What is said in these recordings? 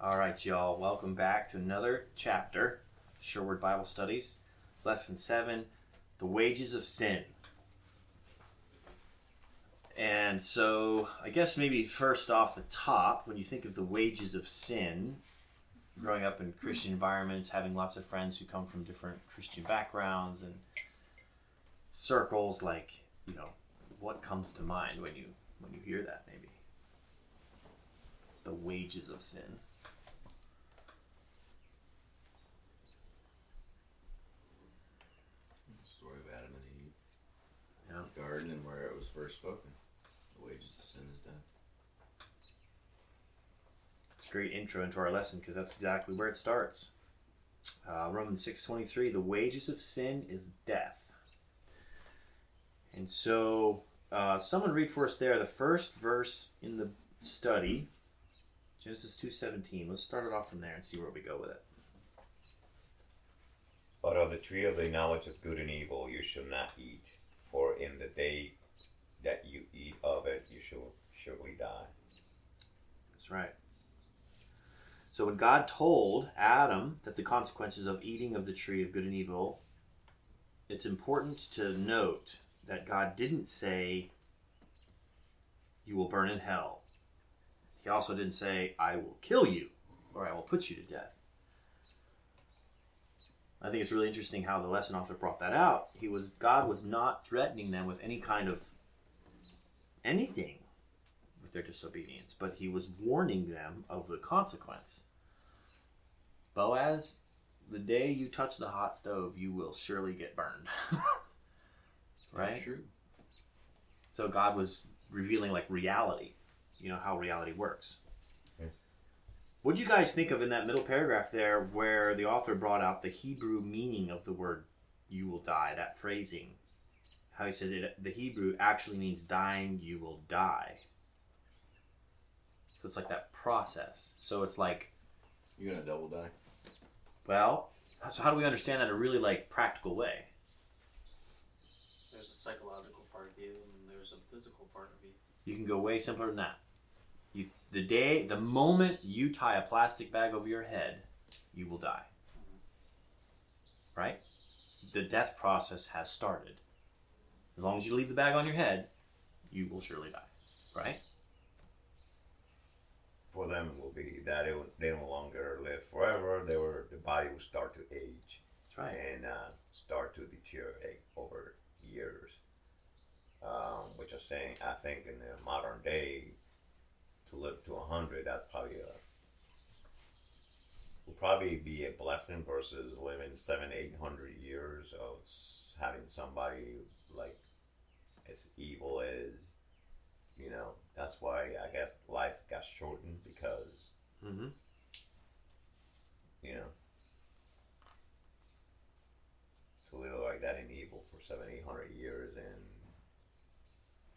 All right, y'all. Welcome back to another chapter, Sure Word Bible Studies, lesson seven, the wages of sin. And so, I guess maybe first off the top, when you think of the wages of sin, growing up in Christian environments, having lots of friends who come from different Christian backgrounds and circles, like you know, what comes to mind when you when you hear that? Maybe the wages of sin. Story of Adam and Eve. Yeah. Garden and where it was first spoken. The wages of sin is death. It's a great intro into our lesson because that's exactly where it starts. Uh, Romans six twenty three. The wages of sin is death. And so, uh, someone read for us there the first verse in the study, Genesis two seventeen. Let's start it off from there and see where we go with it. But of the tree of the knowledge of good and evil you shall not eat, for in the day that you eat of it you shall surely die. That's right. So when God told Adam that the consequences of eating of the tree of good and evil, it's important to note that God didn't say, You will burn in hell. He also didn't say, I will kill you or I will put you to death. I think it's really interesting how the lesson author brought that out. He was God was not threatening them with any kind of anything with their disobedience, but he was warning them of the consequence. Boaz, the day you touch the hot stove, you will surely get burned. right? That's true. So God was revealing like reality, you know, how reality works. Yeah. What do you guys think of in that middle paragraph there where the author brought out the Hebrew meaning of the word you will die, that phrasing? How he said it, the Hebrew actually means dying, you will die. So it's like that process. So it's like, You're gonna double die. well, so how do we understand that in a really like practical way? There's a psychological part of you, and there's a physical part of you. You can go way simpler than that. The day, the moment you tie a plastic bag over your head, you will die. Right? The death process has started. As long as you leave the bag on your head, you will surely die. Right? For them it will be that it, will- they no longer live forever. They were the body will start to age That's right. and uh, start to deteriorate over years. Um, which are saying, I think in the modern day, to live to hundred, that's probably a will probably be a blessing versus living seven, eight hundred years of having somebody like as evil as you know. That's why I guess life got shortened because Mm-hmm. you know to live like that in evil for seven, eight hundred years and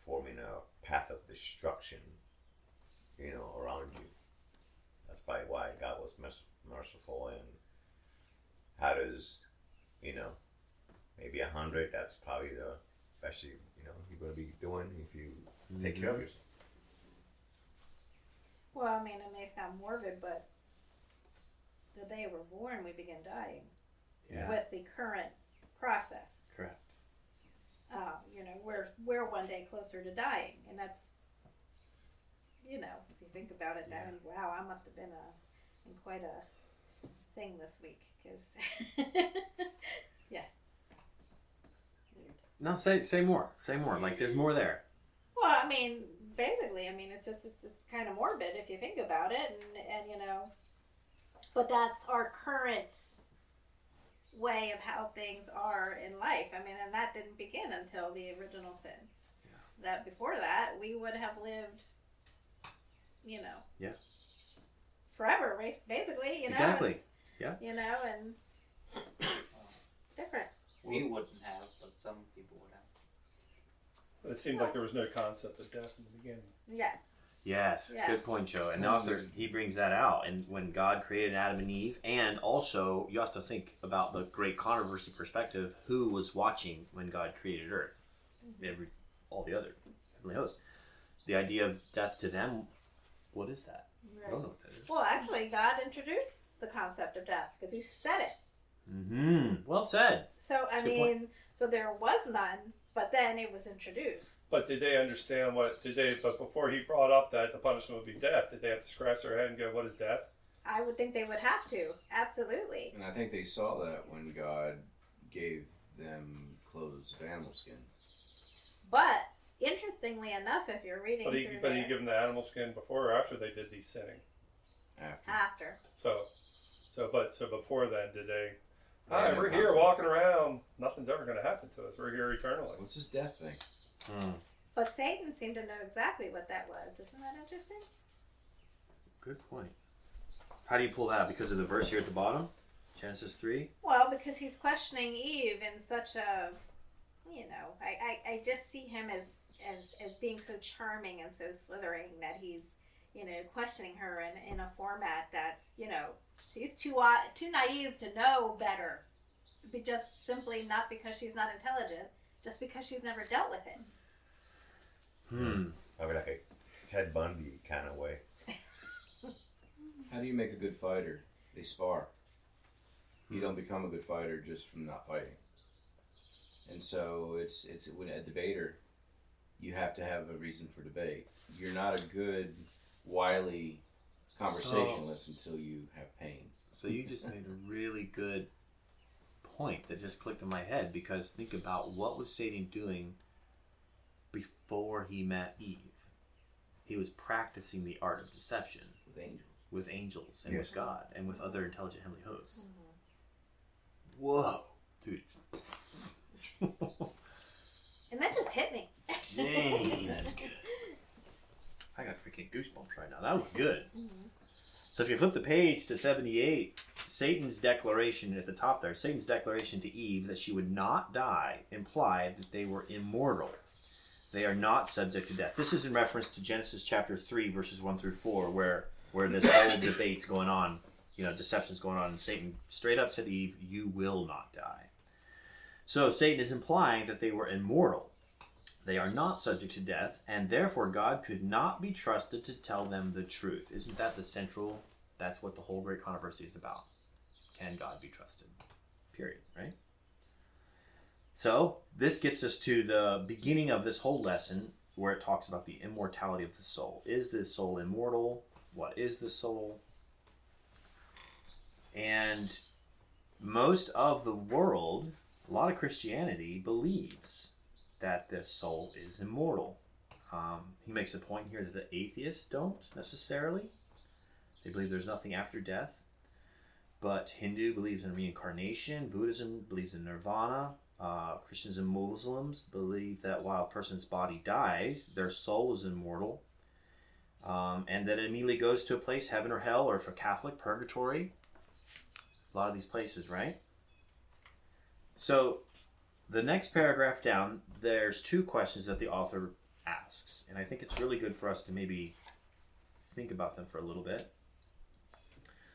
forming a path of destruction, you know, around you. That's probably why God was merciful and how does, you know, maybe a hundred. That's probably the best you you know you're gonna be doing if you take care of yourself. Well, I mean, it may sound morbid, but the day we're born, we begin dying Yeah. with the current process. Correct. Um, you know, we're we're one day closer to dying, and that's, you know, if you think about it, that wow, I must have been a in quite a thing this week because, yeah. Weird. No, say say more. Say more. Like there's more there. Well, I mean, basically, I mean, it's just it's, it's kind of morbid if you think about it, and and you know, but that's our current way of how things are in life. I mean, and that didn't begin until the original sin. That before that, we would have lived, you know, Yeah. forever, right? Basically, you know, exactly. and, you know, and different. We wouldn't have, but some people would have. It seemed like there was no concept of death in the beginning. Yes. Yes, Yes. good point, Joe. And the author he brings that out, and when God created Adam and Eve, and also you have to think about the great controversy perspective: who was watching when God created Earth? Mm-hmm. Every all the other heavenly hosts. The idea of death to them, what is that? I don't know what that is. Well, actually. actually, God introduced the concept of death because He said it. Mm-hmm. Well said. So I That's a good mean, point. so there was none, but then it was introduced. But did they understand what did they? But before he brought up that the punishment would be death, did they have to scratch their head and go, "What is death?" I would think they would have to. Absolutely. And I think they saw that when God gave them clothes of animal skin. But interestingly enough, if you're reading But he, through but he there, gave them the animal skin before or after they did the sinning. After. after, So, so but so before then, did they? They Hi, we're here concept. walking around. Nothing's ever going to happen to us. We're here eternally. What's this death thing? Mm. but Satan seemed to know exactly what that was. Isn't that interesting? Good point. How do you pull that? Because of the verse here at the bottom, Genesis three. Well, because he's questioning Eve in such a, you know, I, I, I just see him as, as as being so charming and so slithering that he's, you know, questioning her in, in a format that's, you know, she's too uh, too naive to know better, but just simply not because she's not intelligent, just because she's never dealt with it. Hmm. Probably like a Ted Bundy kind of way. How do you make a good fighter? They spar. You don't become a good fighter just from not fighting. And so it's it's when a debater, you have to have a reason for debate. You're not a good wily conversationalist until you have pain. So you just made a really good point that just clicked in my head because think about what was Satan doing before he met Eve. He was practicing the art of deception with angels. with angels and Yes. with God and with other intelligent heavenly hosts. Mm-hmm. Whoa, dude. And that just hit me. Dang, that's good. I got freaking goosebumps right now. That was good. Mm-hmm. So if you flip the page to 78, Satan's declaration at the top there, Satan's declaration to Eve that she would not die implied that they were immortal. They are not subject to death. This is in reference to Genesis chapter 3 verses 1 through 4 where where this whole debate's going on, you know, deception's going on and Satan straight up said to Eve, "You will not die." So Satan is implying that they were immortal. They are not subject to death, and therefore God could not be trusted to tell them the truth. Isn't that the central? That's what the whole great controversy is about. Can God be trusted? Period. Right? So, this gets us to the beginning of this whole lesson where it talks about the immortality of the soul. Is this soul immortal? What is the soul? And most of the world, a lot of Christianity believes that the soul is immortal. Um, he makes a point here that the atheists don't necessarily. They believe there's nothing after death. But Hindu believes in reincarnation, Buddhism believes in nirvana, uh, Christians and Muslims believe that while a person's body dies, their soul is immortal, um, and that it immediately goes to a place, heaven or hell, or for Catholic, purgatory. A lot of these places, right? So, the next paragraph down, there's two questions that the author asks, and I think it's really good for us to maybe think about them for a little bit.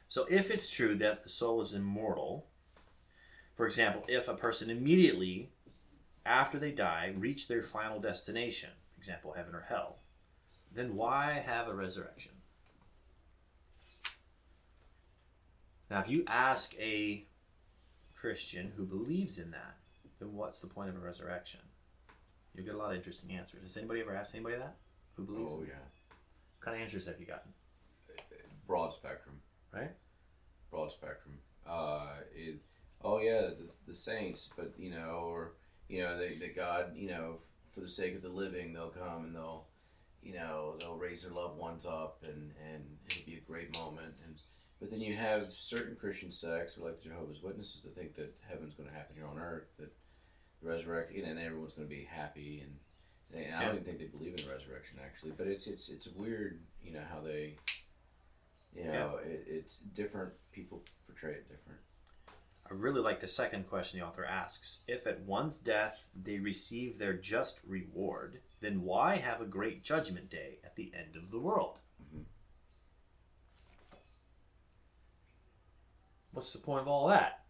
So, if it's true that the soul is immortal, for example, if a person immediately after they die reach their final destination, example, heaven or hell, then why have a resurrection? Now, if you ask a Christian who believes in that, then what's the point of a resurrection? You'll get a lot of interesting answers. Has anybody ever asked anybody that who believes? Oh yeah, What kind of answers have you gotten? broad spectrum. Right? Broad spectrum. Uh, it, oh yeah, the, the saints, but you know, or you know, they, that God, you know, for the sake of the living, they'll come and they'll, you know, they'll raise their loved ones up, and and it'll be a great moment. And but then you have certain Christian sects, or like the Jehovah's Witnesses, that think that heaven's going to happen here on earth, that the resurrection, and everyone's going to be happy, and, and I don't even think they believe in resurrection actually. But it's it's it's weird, you know, how they, you know, it, it's different. People portray it different. I really like the second question the author asks. If at one's death they receive their just reward, then why have a great judgment day at the end of the world? Mhm. What's the point of all that?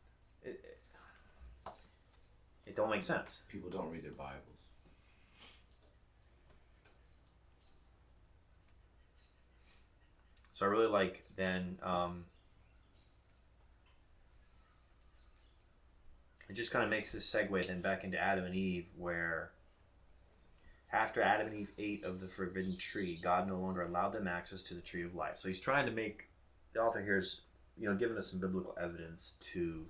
It, don't make sense. People don't read their Bibles. So I really like then. Um, it just kind of makes this segue then back into Adam and Eve, where after Adam and Eve ate of the forbidden tree, God no longer allowed them access to the tree of life. So he's trying to make the author here is, you know, giving us some biblical evidence to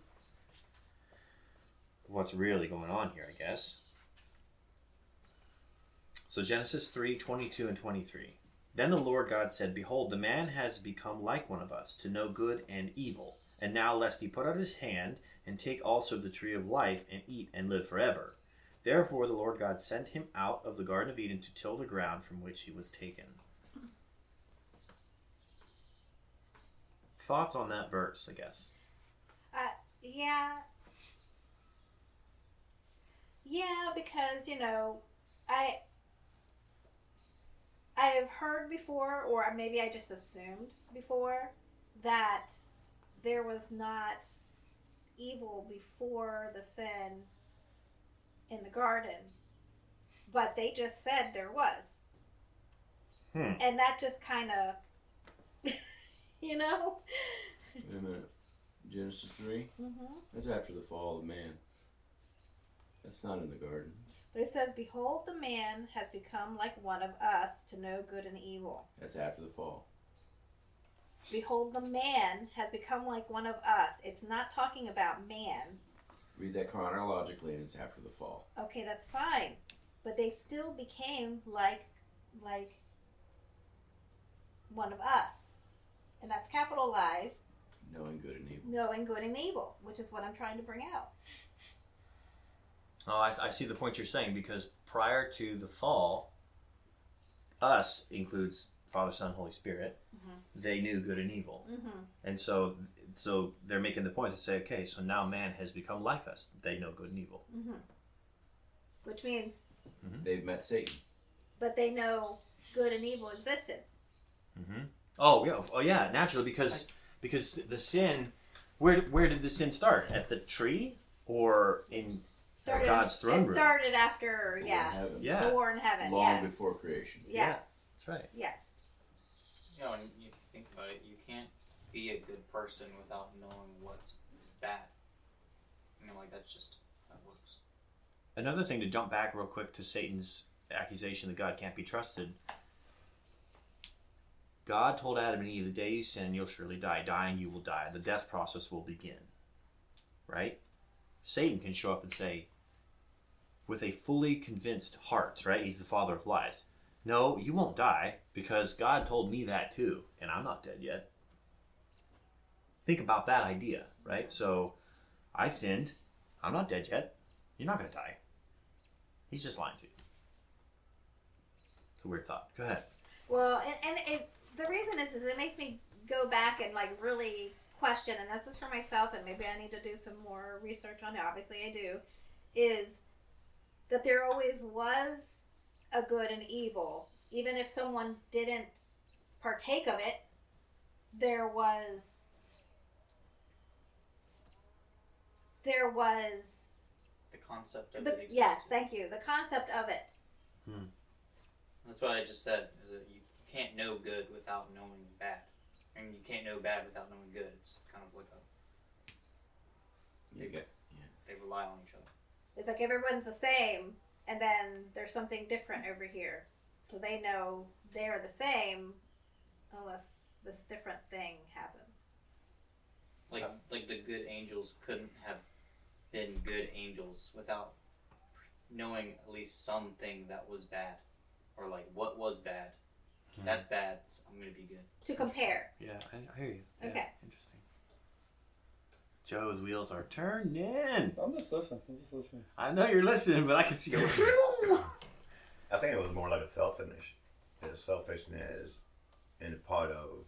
what's really going on here, I guess. So Genesis 3 22 and 23. Then the Lord God said, Behold, the man has become like one of us, to know good and evil. And now, lest he put out his hand and take also the tree of life and eat and live forever. Therefore, the Lord God sent him out of the Garden of Eden to till the ground from which he was taken. Thoughts on that verse, I guess. Uh, yeah. Yeah, because you know, I I have heard before, or maybe I just assumed before, that there was not evil before the sin in the garden, but they just said there was, Hmm. and that just kind of, you know. Wait a minute. Genesis 3? hmm That's after the fall of man. That's not in the garden. But it says, Behold, the man has become like one of us to know good and evil. That's after the fall. Behold, the man has become like one of us. It's not talking about man. Read that chronologically, and it's after the fall. Okay, that's fine. But they still became like like one of us. And that's capitalized, Knowing good and evil. knowing good and evil, which is what I'm trying to bring out. Oh, I, I see the point you're saying because prior to the fall, us includes Father, Son, Holy Spirit. Mhm. They knew good and evil, Mm-hmm. and so so they're making the point to say, okay, so now man has become like us. They know good and evil. Mm-hmm. Which means, They've met Satan. but they know good and evil existed. Mm-hmm. Oh yeah, oh yeah, naturally because because the sin, where where did the sin start? At the tree or in Started, God's throne it room? started after, War in yeah, heaven. Yeah, the war in heaven. Long yes. before creation. Yes. that's right. Yes. You know, and you think about it, you can't be a good person without knowing what's bad. You know, like that's just how it works. Another thing to jump back real quick to Satan's accusation that God can't be trusted. God told Adam and Eve, "The day you sin, you'll surely die. Dying, you will die. The death process will begin." Right? Satan can show up and say, with a fully convinced heart, right? He's the father of lies. No, you won't die because God told me that too, and I'm not dead yet. Think about that idea, right? So, I sinned. I'm not dead yet. You're not going to die. He's just lying to you. It's a weird thought. Go ahead. Well, and, and it, the reason is, is it makes me go back and like really question, and this is for myself, and maybe I need to do some more research on it. Obviously, I do. Is that there always was a good and evil, even if someone didn't partake of it. There was. There was The concept of the it exists. yes, thank you. The concept of it. Hmm. That's what I just said. Is that you can't know good without knowing bad, and you can't know bad without knowing good. It's kind of like a You get they rely on each other. It's like everyone's the same, and then there's something different over here. So they know they're the same, unless this different thing happens. Like like the good angels couldn't have been good angels without knowing at least something that was bad, or like what was bad. Hmm. That's bad. So I'm gonna be good. To compare. Yeah, I, I hear you. Yeah, Okay. Interesting. Joe's wheels are turning. I'm just listening. I'm just listening. I know you're listening, but I can see you. I think it was more like a selfishness, a selfishness, in the part of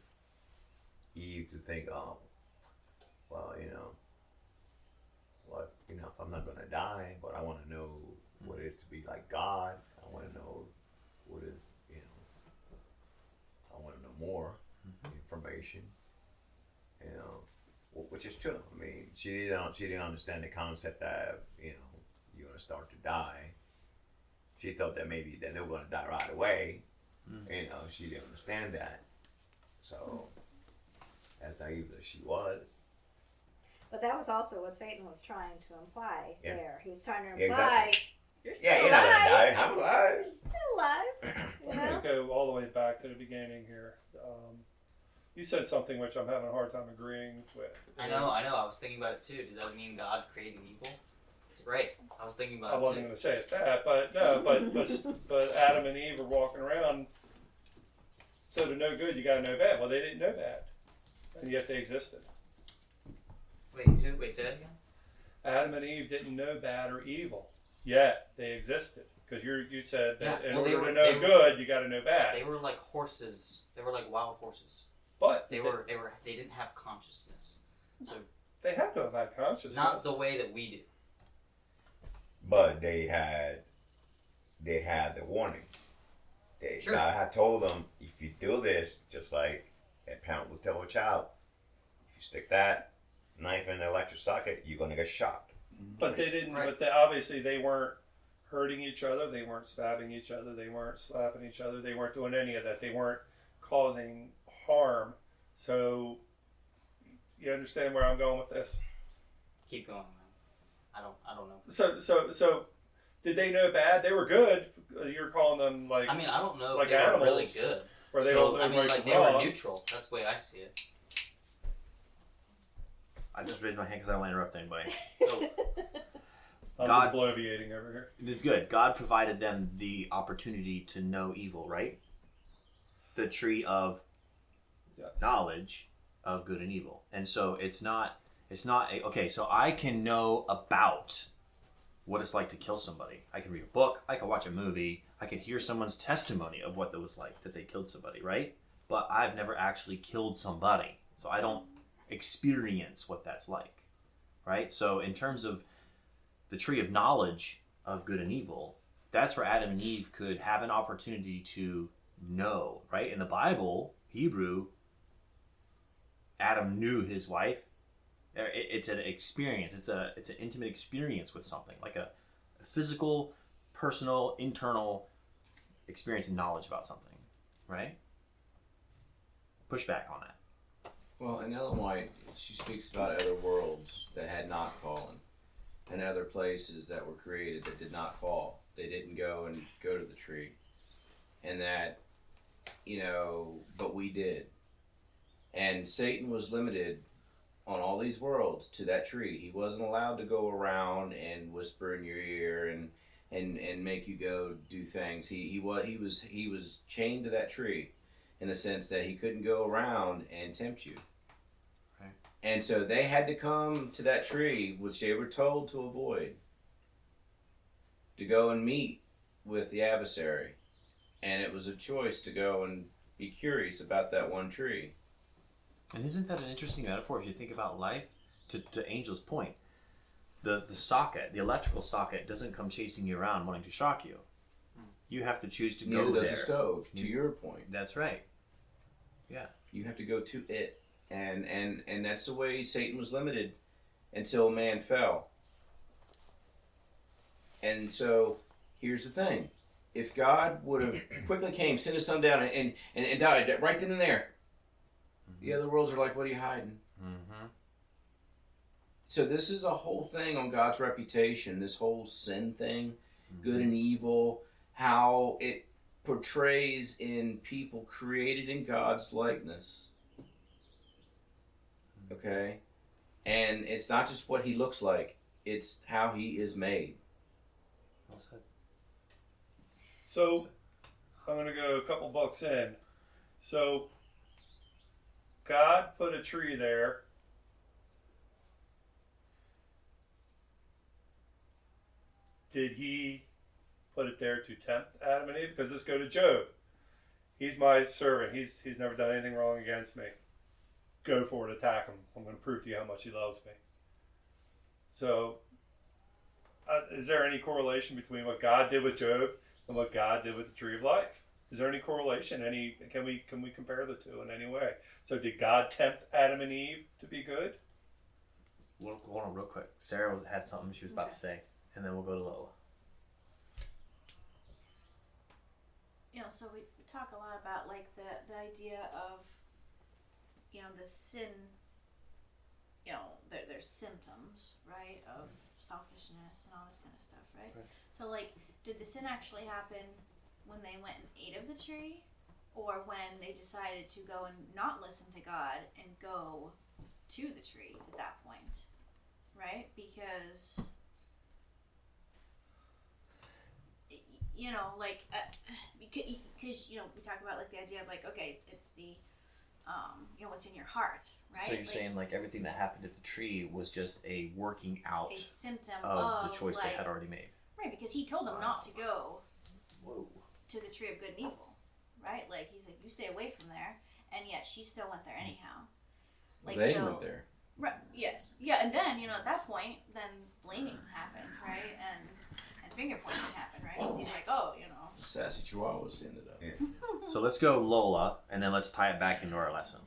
Eve to think, oh, well, you know, what you know, if I'm not gonna die, but I want to know what it is to be like God. I want to know what is, you know, I want to know more mm-hmm. information. You know, wh- which is true. I mean, she didn't she didn't understand the concept that you know you're gonna start to die. She thought that maybe that they were gonna die right away. You know, she didn't understand that. So, as naive as she was, But that was also what Satan was trying to imply Yeah. there. He was trying to imply exactly. you're still yeah, you're not alive. gonna die. I'm alive. Still alive. You I'm know? going to go all the way back to the beginning here. Um, you said something which I'm having a hard time agreeing with. I know, I know. I was thinking about it too. Does that mean God created evil? Right. I was thinking about it. I wasn't going to say it that, but no, but, but but Adam and Eve are walking around. So to know good, you got to know bad. Well, they didn't know bad, and yet they existed. Wait, who? Wait, say that again. Adam and Eve didn't know bad or evil, yet they existed. Because you you said that Yeah, in well, order were- to know they were- good, you got to know bad. They were like horses. They were like wild horses. But They were. They were. They didn't have consciousness. So They have to have had consciousness. not the way that we do. But they had, they had the warning. They, Sure. God had told them, if you do this, just like a parent would tell a child, if you stick that knife in the electric socket, you're gonna get shocked. But they didn't. Right. But they, obviously they weren't hurting each other. They weren't stabbing each other. They weren't slapping each other. They weren't doing any of that. They weren't causing harm. So you understand where I'm going with this. Keep going, man. I don't. I don't know. So so so did they know bad? They were good. You're calling them like I mean, I don't know Like if they were really good. where they so, don't I mean, right like from they were neutral. That's the way I see it. I just raised my hand because I don't want to interrupt anybody. So, I'm God- just bloviating over here. It is good. God provided them the opportunity to know evil, right? The tree of Yes. knowledge of good and evil. And so it's not it's not a, okay, so I can know about what it's like to kill somebody. I can read a book, I can watch a movie, I can hear someone's testimony of what it was like that they killed somebody, right? But I've never actually killed somebody. So I don't experience what that's like. Right? So in terms of the tree of knowledge of good and evil, that's where Adam and Eve could have an opportunity to know, right? In the Bible, Hebrew, Adam knew his wife. Uh, It's an experience. It's a it's an intimate experience with something, like a physical, personal, internal experience and knowledge about something, right? Push back on that. Well, in Ellen White, she speaks about other worlds that had not fallen, and other places that were created that did not fall. They didn't go and go to the tree, and that, you know, but we did. And Satan was limited on all these worlds to that tree. He wasn't allowed to go around and whisper in your ear and and and make you go do things. He he was he was he was chained to that tree in the sense that he couldn't go around and tempt you. And so they had to come to that tree, which they were told to avoid, to go and meet with the adversary. And it was a choice to go and be curious about that one tree. And isn't that an interesting metaphor if you think about life? To, to Angel's point, the the socket, the electrical socket, doesn't come chasing you around wanting to shock you. Hmm. You have to choose to Neither go does there. the stove. To You- your point, That's right. Yeah, you have to go to it, and and and that's the way Satan was limited until man fell. And so, here's the thing: if God would have quickly came, sent his son down, and and, and died right then and there, the other worlds are like, "What are you hiding?" Mm-hmm. So this is a whole thing on God's reputation. This whole sin thing, good and evil, how it portrays in people created in God's likeness. Okay? And it's not just what he looks like, it's how he is made. So I'm going to go a couple bucks in. So God put a tree there. Did he put it there to tempt Adam and Eve? Because let's go to Job. He's my servant. He's he's never done anything wrong against me. Go for it, attack him. I'm going to prove to you how much he loves me. So, uh, is there any correlation between what God did with Job and what God did with the tree of life? Is there any correlation? Any can we can we compare the two in any way? So did God tempt Adam and Eve to be good? Hold hold on, real quick. Sarah had something she was about to say, and then we'll go to Lola. you know, so we, we talk a lot about like the, the idea of you know, the sin, you know, there, there's symptoms, right, of selfishness and all this kind of stuff, right? Right. So, like, did the sin actually happen when they went and ate of the tree? Or when they decided to go and not listen to God and go to the tree at that point, right? Because you know, like uh, because you know we talk about like the idea of like okay, it's, it's the um, you know what's in your heart, right? So you're Like, saying like everything that happened at the tree was just a working out a symptom of of, the choice like, they had already made. right because he told them Wow. not to go Whoa. To the tree of good and evil, right? Like he said, you stay away from there, and yet she still went there anyhow. Like they so, went there. Right. Yes. Yeah. And then you know at that point, then blaming happened, right? And and finger pointing happened, right? Because he's like, oh, you know. Sassy Chihuahuas ended up. So let's go Lola, and then let's tie it back into our lesson.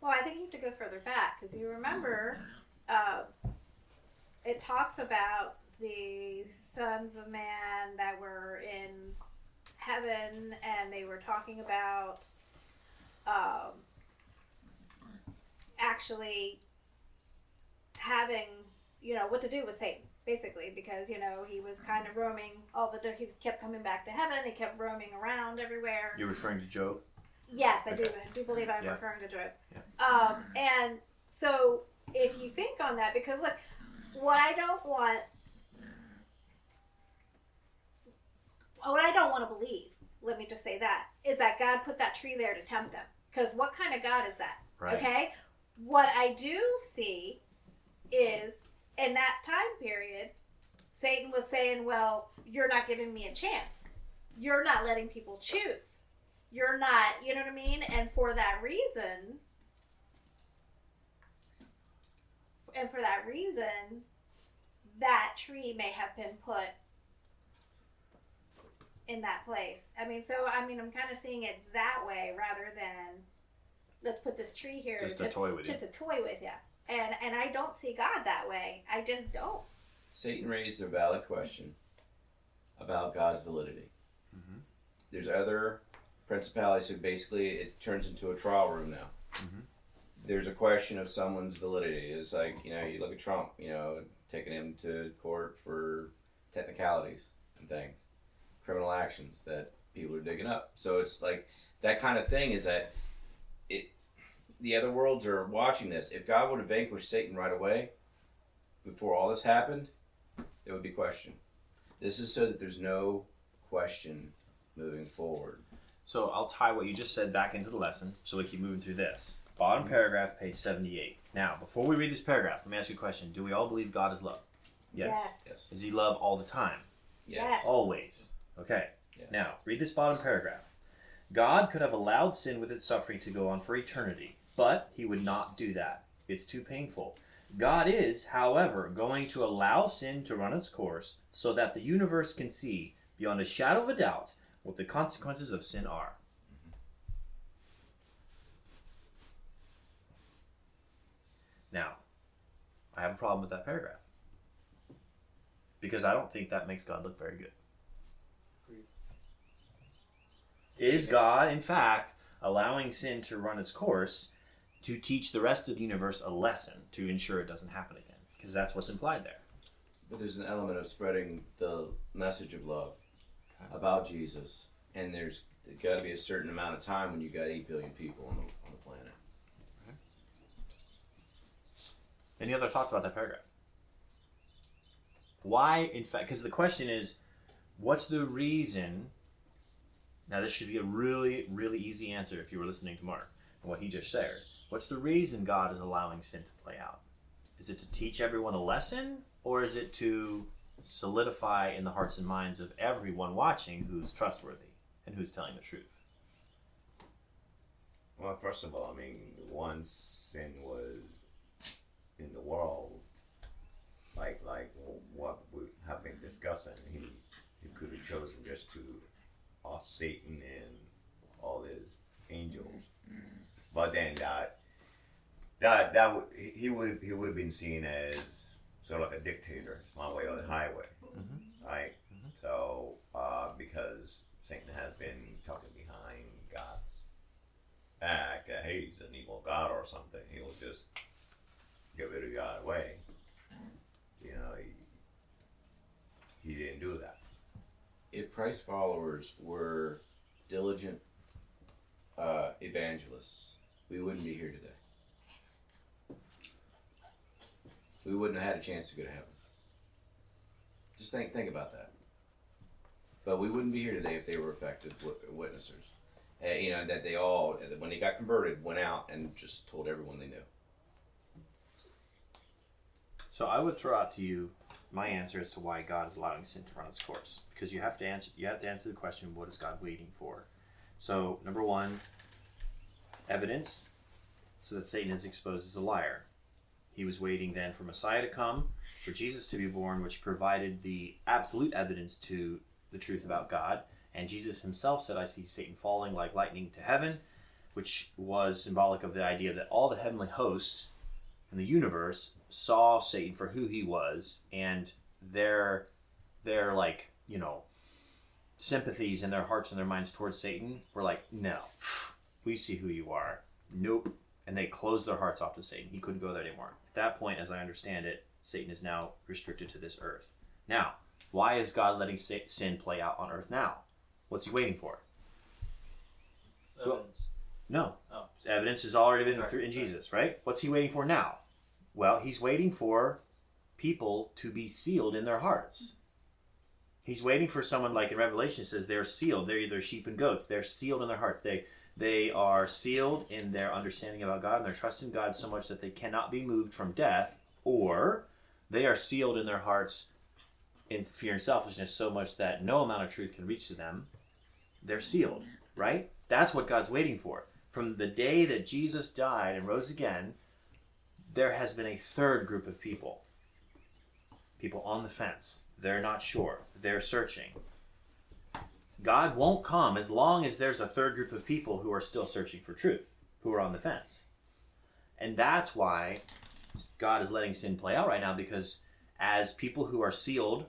Well, I think you have to go further back because you remember uh, it talks about the sons of man that were in heaven and they were talking about um, actually having, you know, what to do with Satan. Basically, because you know he was kind of roaming all the dirt, he was kept coming back to heaven. He kept roaming around everywhere. You're referring to Job? Yes, I do. I do believe I'm Yeah. referring to Job. Yeah. Um, and so if you think on that, because look, what I don't want, Oh, what I don't want to believe, let me just say that, is that God put that tree there to tempt them. Because what kind of God is that? Right. Okay? What I do see is in that time period, Satan was saying, Well, you're not giving me a chance. You're not letting people choose. You're not, you know what I mean? And for that reason, and for that reason, that tree may have been put in that place. I mean, so I mean, I'm kind of seeing it that way rather than let's put this tree here Just a to, toy with you. just a toy with you. And and I don't see God that way. I just don't. Satan raised a valid question about God's validity. Mhm. There's other principalities, so basically it turns into a trial room now. Mhm. There's a question of someone's validity. It's like, you know, you look at Trump, you know, taking him to court for technicalities and things, criminal actions that people are digging up. So it's like that kind of thing is that it, the other worlds are watching this. If God would have vanquished Satan right away, before all this happened, it would be questioned. This is so that there's no question moving forward. So I'll tie what you just said back into the lesson so we keep moving through this. Bottom mm-hmm. paragraph, page 78. Now, before we read this paragraph, let me ask you a question. Do we all believe God is love? Yes. Yes. Is he love all the time? Yes. Always. Okay. Yeah. Now, read this bottom paragraph. God could have allowed sin with its suffering to go on for eternity, but he would not do that. It's too painful. God is, however, going to allow sin to run its course so that the universe can see, beyond a shadow of a doubt, what the consequences of sin are. Now, I have a problem with that paragraph. Because I don't think that makes God look very good. Is God, in fact, allowing sin to run its course to teach the rest of the universe a lesson to ensure it doesn't happen again? Because that's what's implied there. But there's an element of spreading the message of love about Jesus, and there's got to be a certain amount of time when you got eight billion people on the on the planet. Any other thoughts about that paragraph? Why, in fact, because the question is, what's the reason? Now, this should be a really, really easy answer if you were listening to Mark and what he just shared. What's the reason God is allowing sin to play out? Is it to teach everyone a lesson, or is it to solidify in the hearts and minds of everyone watching who's trustworthy and who's telling the truth? Well, first of all, I mean, once sin was in the world, like like what we have been discussing, he he could have chosen just to off Satan and all his angels, but then that that that would he would he would have been seen as sort of like a dictator. It's my way or the highway, Mhm. right? So uh, because Satan has been talking behind God's back, that hey, he's an evil god or something. He'll just get rid of you out of the way. You know, he, he didn't do that. If Christ followers were diligent uh, evangelists, we wouldn't be here today. We wouldn't have had a chance to go to heaven. Just think think about that. But we wouldn't be here today if they were effective wit- witnessers. Uh, you know that they all, when they got converted, went out and just told everyone they knew. So I would throw out to you my answer as to why God is allowing sin to run its course, because you have to answer. You have to answer the question: What is God waiting for? So number one, evidence, so that Satan is exposed as a liar. He was waiting then for Messiah to come, for Jesus to be born, which provided the absolute evidence to the truth about God. And Jesus himself said, "I see Satan falling like lightning to heaven," which was symbolic of the idea that all the heavenly hosts in the universe saw Satan for who he was, and their their like you know sympathies in their hearts and their minds towards Satan were like, no, we see who you are. Nope. And they closed their hearts off to Satan. He couldn't go there anymore. At that point, as I understand it, Satan is now restricted to this earth. Now, why is God letting sin play out on earth now? What's he waiting for? Well- No. Oh. Evidence has already been Right, through in right. Jesus, right? What's he waiting for now? Well, he's waiting for people to be sealed in their hearts. He's waiting for someone like in Revelation it says they're sealed. They're either sheep and goats. They're sealed in their hearts. They they are sealed in their understanding about God and their trust in God so much that they cannot be moved from death, or they are sealed in their hearts in fear and selfishness so much that no amount of truth can reach to them. They're sealed, right? That's what God's waiting for. From the day that Jesus died and rose again, there has been a third group of people. People on the fence. They're not sure. They're searching. God won't come as long as there's a third group of people who are still searching for truth, who are on the fence. And that's why God is letting sin play out right now because as people who are sealed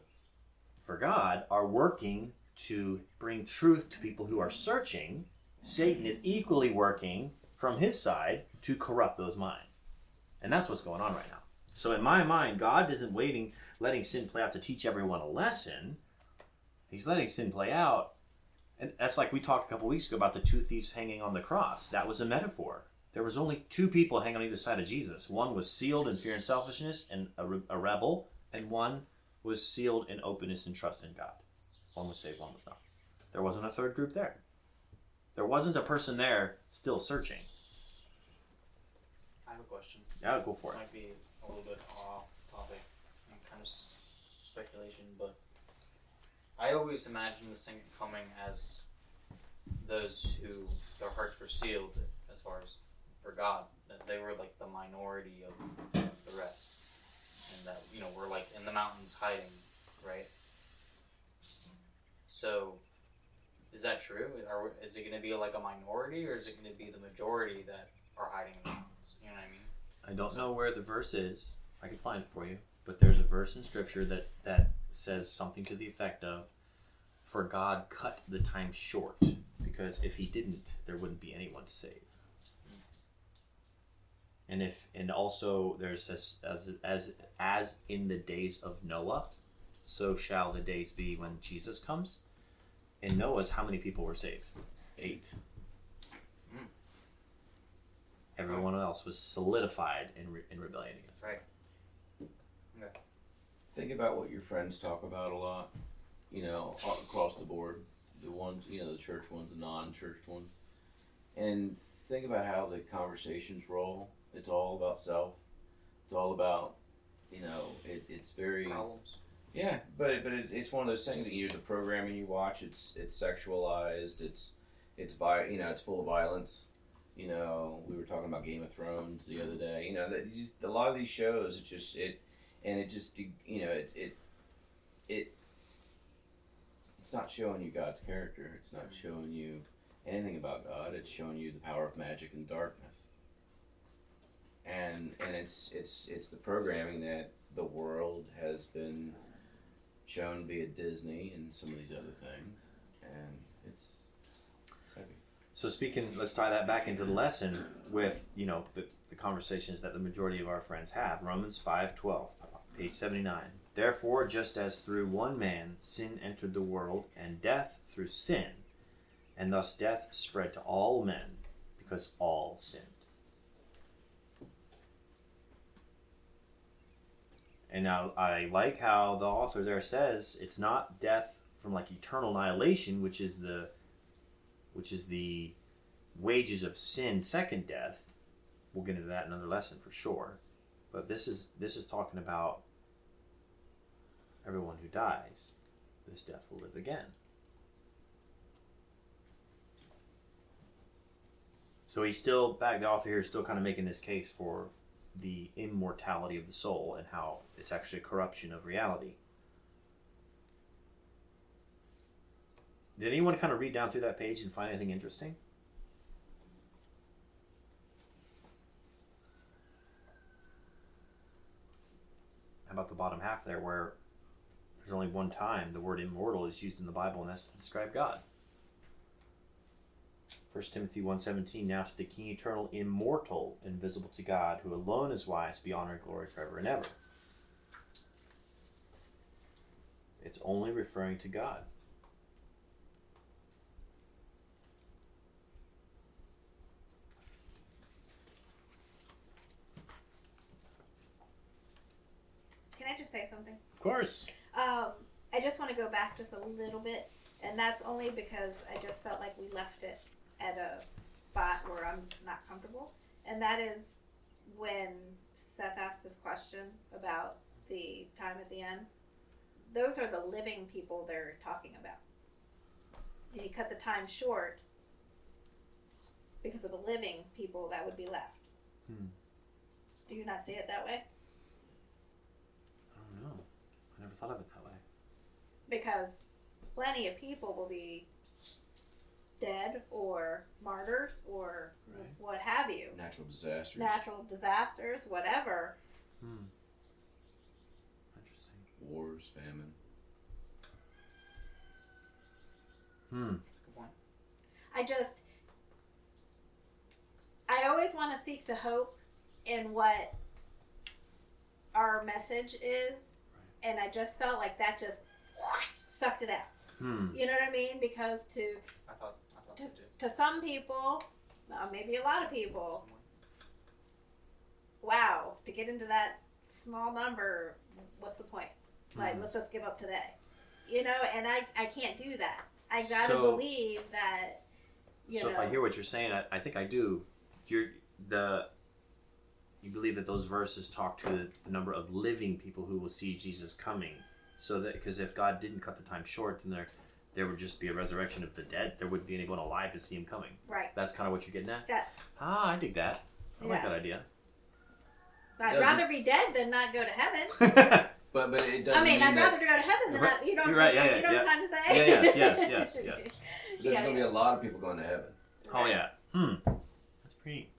for God are working to bring truth to people who are searching, Satan is equally working from his side to corrupt those minds. And that's what's going on right now. So in my mind, God isn't waiting, letting sin play out to teach everyone a lesson. He's letting sin play out. And that's like we talked a couple weeks ago about the two thieves hanging on the cross. That was a metaphor. There was only two people hanging on either side of Jesus. One was sealed in fear and selfishness and a, re- a rebel, and one was sealed in openness and trust in God. One was saved, one was not. There wasn't a third group there. There wasn't a person there still searching. I have a question. Yeah, go for it. Might be a little bit off topic and kind of s- speculation, but I always imagine this thing coming as those who their hearts were sealed, as far as for God, that they were like the minority of the rest, and that you know we're like in the mountains hiding, right? So, is that true? Are is it going to be like a minority, or is it going to be the majority that are hiding in the mountains? You know what I mean? I don't know where the verse is. I can find it for you. But there's a verse in Scripture that, that says something to the effect of, For God cut the time short, because if He didn't, there wouldn't be anyone to save. And if and also there's this, as as as in the days of Noah, so shall the days be when Jesus comes. In Noah's, how many people were saved? Eight. Hmm. Everyone else was solidified in, re- in rebellion against Right. Think about what your friends talk about a lot, you know, across the board. The ones, you know, the church ones, the non-church ones, and think about how the conversations roll. It's all about self. It's all about, you know, it, it's very Problems. Yeah, but but it, it's one of those things that you the programming you watch. It's it's sexualized. It's it's vi- you know it's full of violence. You know, we were talking about Game of Thrones the other day. You know, that just, a lot of these shows, it just it and it just you know it it it it's not showing you God's character. It's not mm-hmm. showing you anything about God. It's showing you the power of magic and darkness. And and it's it's it's the programming that the world has been shown via Disney and some of these other things, and it's it's heavy. So speaking, let's tie that back into the lesson with you know the, the conversations that the majority of our friends have. Romans five twelve, page seventy nine. Therefore, just as through one man sin entered the world, and death through sin, and thus death spread to all men, because all sinned. And now I like how the author there says it's not death from like eternal annihilation, which is the which is the wages of sin, second death. We'll get into that in another lesson for sure. But this is this is talking about everyone who dies. This death will live again. So he's still back. The author here is still kind of making this case for the immortality of the soul and how it's actually a corruption of reality. Did anyone kind of read down through that page and find anything interesting? How about the bottom half there where there's only one time the word immortal is used in the Bible and that's to describe God? 1 Timothy 1.17 Now to the King eternal, immortal, invisible to God, who alone is wise, be honor and glory forever and ever. It's only referring to God. Can I just say something? Of course. Um, I just want to go back just a little bit, and that's only because I just felt like we left it at a spot where I'm not comfortable, and that is when Seth asked this question about the time at the end. Those are the living people they're talking about. And you cut the time short because of the living people that would be left. Hmm. Do you not see it that way? I don't know. I never thought of it that way. because plenty of people will be dead or martyrs or Right. what have you Natural disasters. natural disasters whatever Hmm. Interesting. Wars, famine. Hmm. That's a good point. i just i always want to seek the hope in what our message is and i just felt like that just sucked it out Hmm. you know what i mean because to I thought to, to some people uh, maybe a lot of people wow, to get into that small number, what's the point? Like, Mhm. let's just give up today. You know, and I, I can't do that. I gotta So- believe that, you so know. if I hear what you're saying, I, I think I do. You're the. You believe that those verses talk to the number of living people who will see Jesus coming, so that because if God didn't cut the time short, then there there would just be a resurrection of the dead. There wouldn't be anyone alive to see him coming. right. That's kind of what you're getting at. That's. Ah, I dig that. I like Yeah. that idea. I'd Doesn't- rather be dead than not go to heaven. But but it doesn't I mean, mean I'd that rather go to heaven than Right. not. You know, You're what I'm right, yeah, yeah, you know what yeah. I'm trying to say? Yeah, yes, yes, yes, yes. there's Yeah, going to be yeah. a lot of people going to heaven. Oh yeah. Hmm. That's pretty.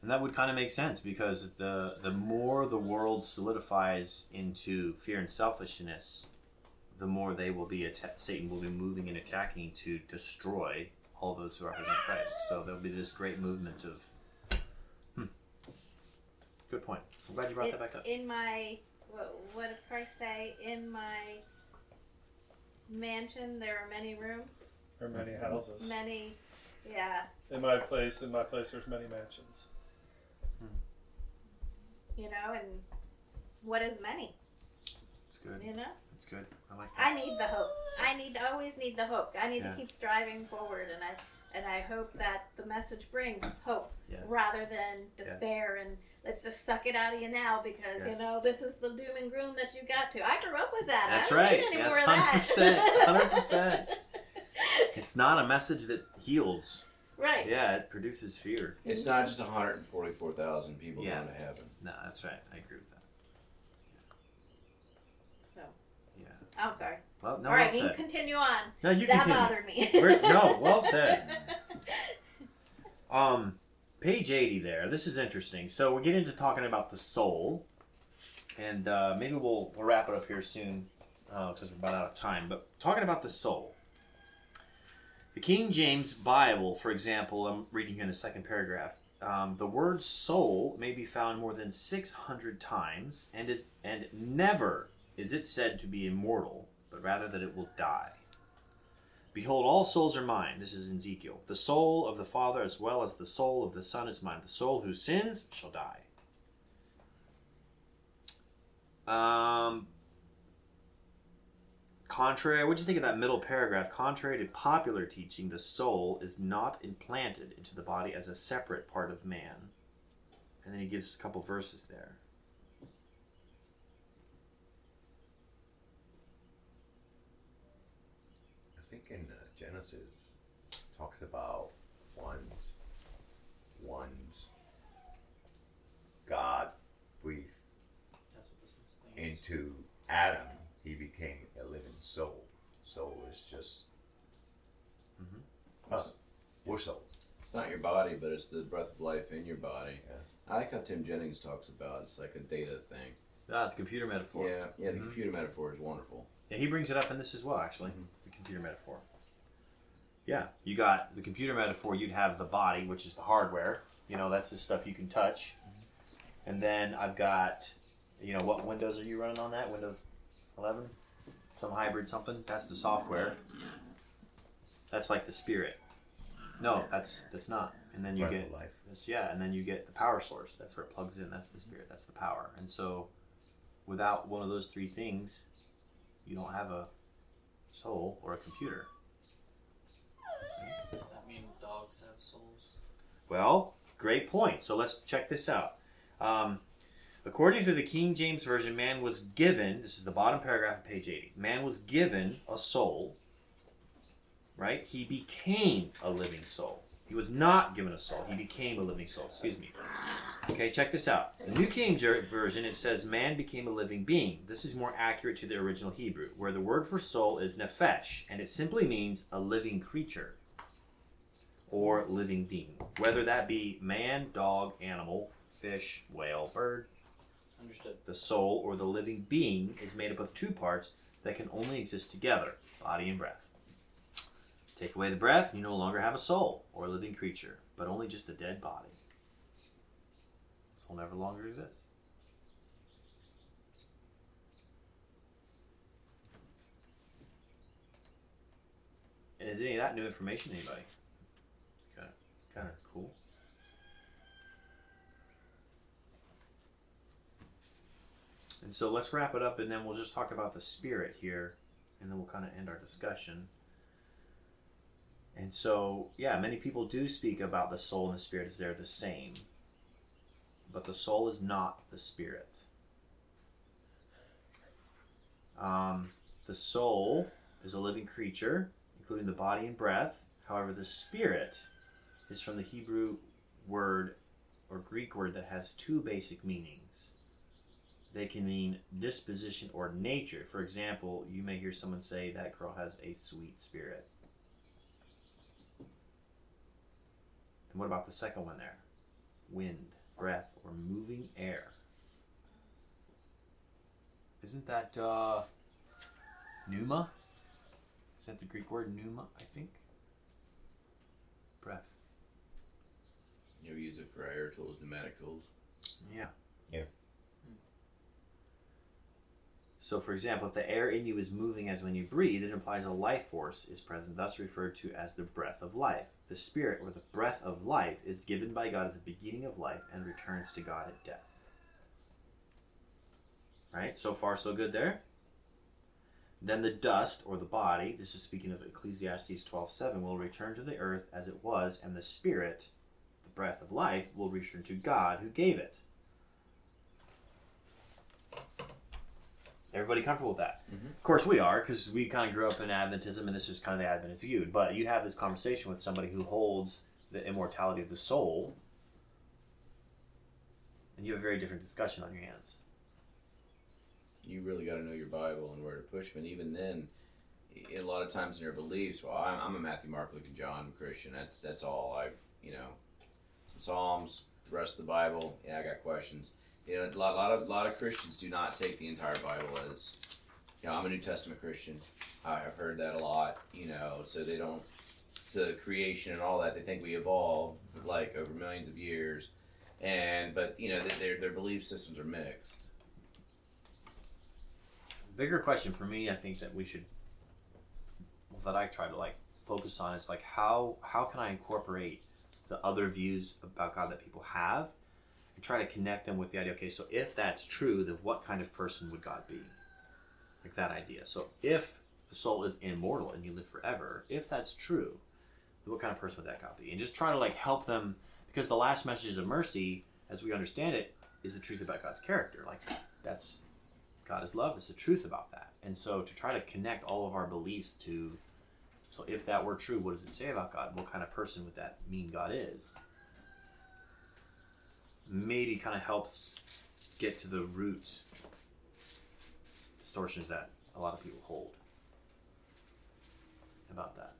And that would kind of make sense because the the more the world solidifies into fear and selfishness, the more they will be atta- Satan will be moving and attacking to destroy all those who represent Christ. So there'll be this great movement of. Hmm. Good point. I'm glad you brought that back up. in my what, what did Christ say? In my mansion, there are many rooms, Or many houses. many. Yeah, In my place, in my place, there's many mansions. you know, and what is many? It's good. You know, It's good. I like that. I need the hope. I need to always need the hope. I need Yeah. to keep striving forward, and I and I hope that the message brings hope Yes. rather than despair and let's just suck it out of you now because you know this is the doom and gloom that you got to. I grew up with that. That's I don't right. need any That's more of that. 100%, 100%. It's not a message that heals. right. Yeah, it produces fear. It's not just 144,000 people Yeah. going to heaven. No, that's right. I agree with that. So I'm sorry. Well, no, All right, well you continue on. No, you that continue. bothered me. We're- no, well said. Um, page 80 there. This is interesting. So we get into talking about the soul, and uh, maybe we'll, we'll wrap it up here soon because we're about out of time. But talking about the soul, The King James Bible, for example, I'm reading here in the second paragraph. Um, the word soul may be found more than 600 times, and is and never is it said to be immortal, but rather that it will die. Behold, all souls are mine. This is Ezekiel. The soul of the Father as well as the soul of the Son is mine. The soul who sins shall die. Um, contrary, what do you think of that middle paragraph? Contrary to popular teaching, the soul is not implanted into the body as a separate part of man. And then he gives a couple verses there. Think in uh, Genesis talks about one's one's God breathed That's what this into Adam, he became a living soul. Soul is just Mhm. us. We're souls. It's not your body, but it's the breath of life in your body. Yeah. I like how Tim Jennings talks about it's like a data thing. Ah, the computer metaphor. Yeah, yeah. The Mhm. computer metaphor is wonderful. Yeah, he brings it up in this as well, actually. Mhm. The computer metaphor. Yeah, you got the computer metaphor. You'd have the body, which is the hardware. You know, that's the stuff you can touch. And then I've got, you know, what Windows are you running on that? Windows 11, some hybrid something. That's the software. That's like the spirit. No, that's that's not. And then you Breath get life. this, yeah, and then you get the power source. That's where it plugs in. That's the spirit. That's the power. And so, without one of those three things, you don't have a soul or a computer. Does that mean dogs have souls? Well, great point. So let's check this out. Um, according to the King James Version, man was given, this is the bottom paragraph of page 80, man was given a soul, right? He became a living soul. He was not given a soul, he became a living soul. Excuse me. Okay, check this out. The New King Jer- Version, it says man became a living being. This is more accurate to the original Hebrew, where the word for soul is nephesh, and it simply means a living creature or living being, whether that be man, dog, animal, fish, whale, bird. Understood. The soul or the living being is made up of two parts that can only exist together body and breath. Take away the breath, you no longer have a soul or a living creature, but only just a dead body. Soul never longer exist. And is any of that new information, to anybody? It's kind of kind of cool. And so let's wrap it up, and then we'll just talk about the spirit here, and then we'll kind of end our discussion. And so, yeah, many people do speak about the soul and the spirit as they're the same, but the soul is not the spirit. Um, the soul is a living creature, including the body and breath. However, the spirit is from the Hebrew word or Greek word that has two basic meanings. They can mean disposition or nature. For example, you may hear someone say that girl has a sweet spirit. And what about the second one there? Wind, breath, or moving air. Isn't that uh, pneuma? Is that the Greek word pneuma, I think? Breath. You ever use it for air tools, pneumatic tools? Yeah. Yeah. So, for example, if the air in you is moving as when you breathe, it implies a life force is present, thus referred to as the breath of life. The spirit, or the breath of life, is given by God at the beginning of life and returns to God at death. Right? So far, so good there. Then the dust, or the body, this is speaking of Ecclesiastes 12.7, will return to the earth as it was, and the spirit, the breath of life, will return to God who gave it. Everybody comfortable with that? Mhm. Of course we are, because we kind of grew up in Adventism, and this is kind of the Adventist view. But you have this conversation with somebody who holds the immortality of the soul, and you have a very different discussion on your hands. You really got to know your Bible and where to push. And even then, a lot of times in your beliefs, well, I'm, I'm a Matthew, Mark, Luke, and John Christian. That's that's all I, you know, Psalms, the rest of the Bible. Yeah, I got questions. You know, a lot, lot of lot of Christians do not take the entire Bible as, you know, I'm a New Testament Christian. I've heard that a lot. You know, so they don't the creation and all that. They think we evolved like over millions of years, and but you know their their belief systems are mixed. bigger question for me, I think that we should, well, that I try to like focus on is like how how can I incorporate the other views about God that people have, and try to connect them with the idea. Okay, so if that's true, then what kind of person would God be? Like that idea. So if the soul is immortal and you live forever, if that's true, then what kind of person would that God be? And just try to like help them because the last message of mercy, as we understand it, is the truth about God's character. Like that's God is love is the truth about that. And so to try to connect all of our beliefs to so if that were true, what does it say about God? What kind of person would that mean God is? Maybe kind of helps get to the root distortions that a lot of people hold about that.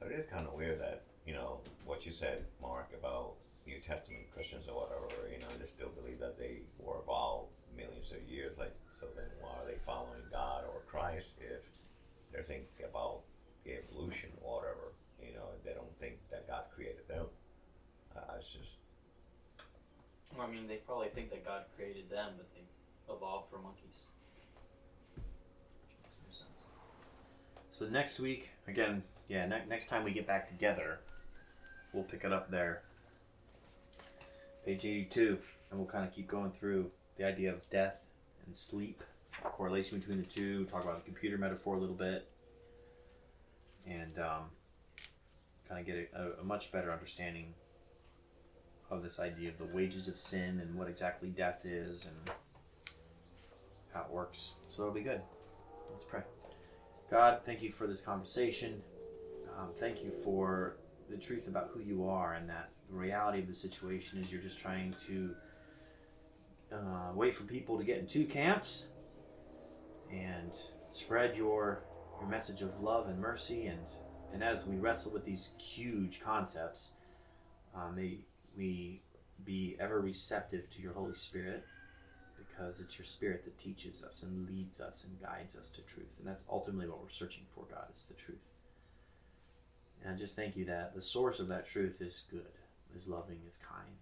But it is kind of weird that you know what you said, Mark, about New Testament Christians or whatever. You know, they still believe that they were evolved millions of years. Like, so then why are they following God or Christ if they're thinking about the evolution or whatever? You know, they don't think God created them. Uh, it's just Well, I mean, they probably think that God created them, but they evolved from monkeys. Which makes no sense. So next week, again, yeah, ne- next time we get back together, we'll pick it up there. Page 82, and we'll kind of keep going through the idea of death and sleep, correlation between the two, talk about the computer metaphor a little bit, and um, kind of get a, a much better understanding of this idea of the wages of sin and what exactly death is and how it works. So that'll be good. Let's pray. God, thank you for this conversation. Um, thank you for the truth about who you are and that the reality of the situation is you're just trying to uh, wait for people to get in two camps and spread your your message of love and mercy and and as we wrestle with these huge concepts, uh, may we be ever receptive to your Holy Spirit because it's your spirit that teaches us and leads us and guides us to truth. And that's ultimately what we're searching for, God, is the truth. And I just thank you that the source of that truth is good, is loving, is kind,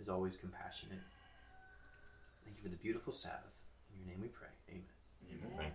is always compassionate. Thank you for the beautiful Sabbath. In your name we pray. Amen. Amen. Right.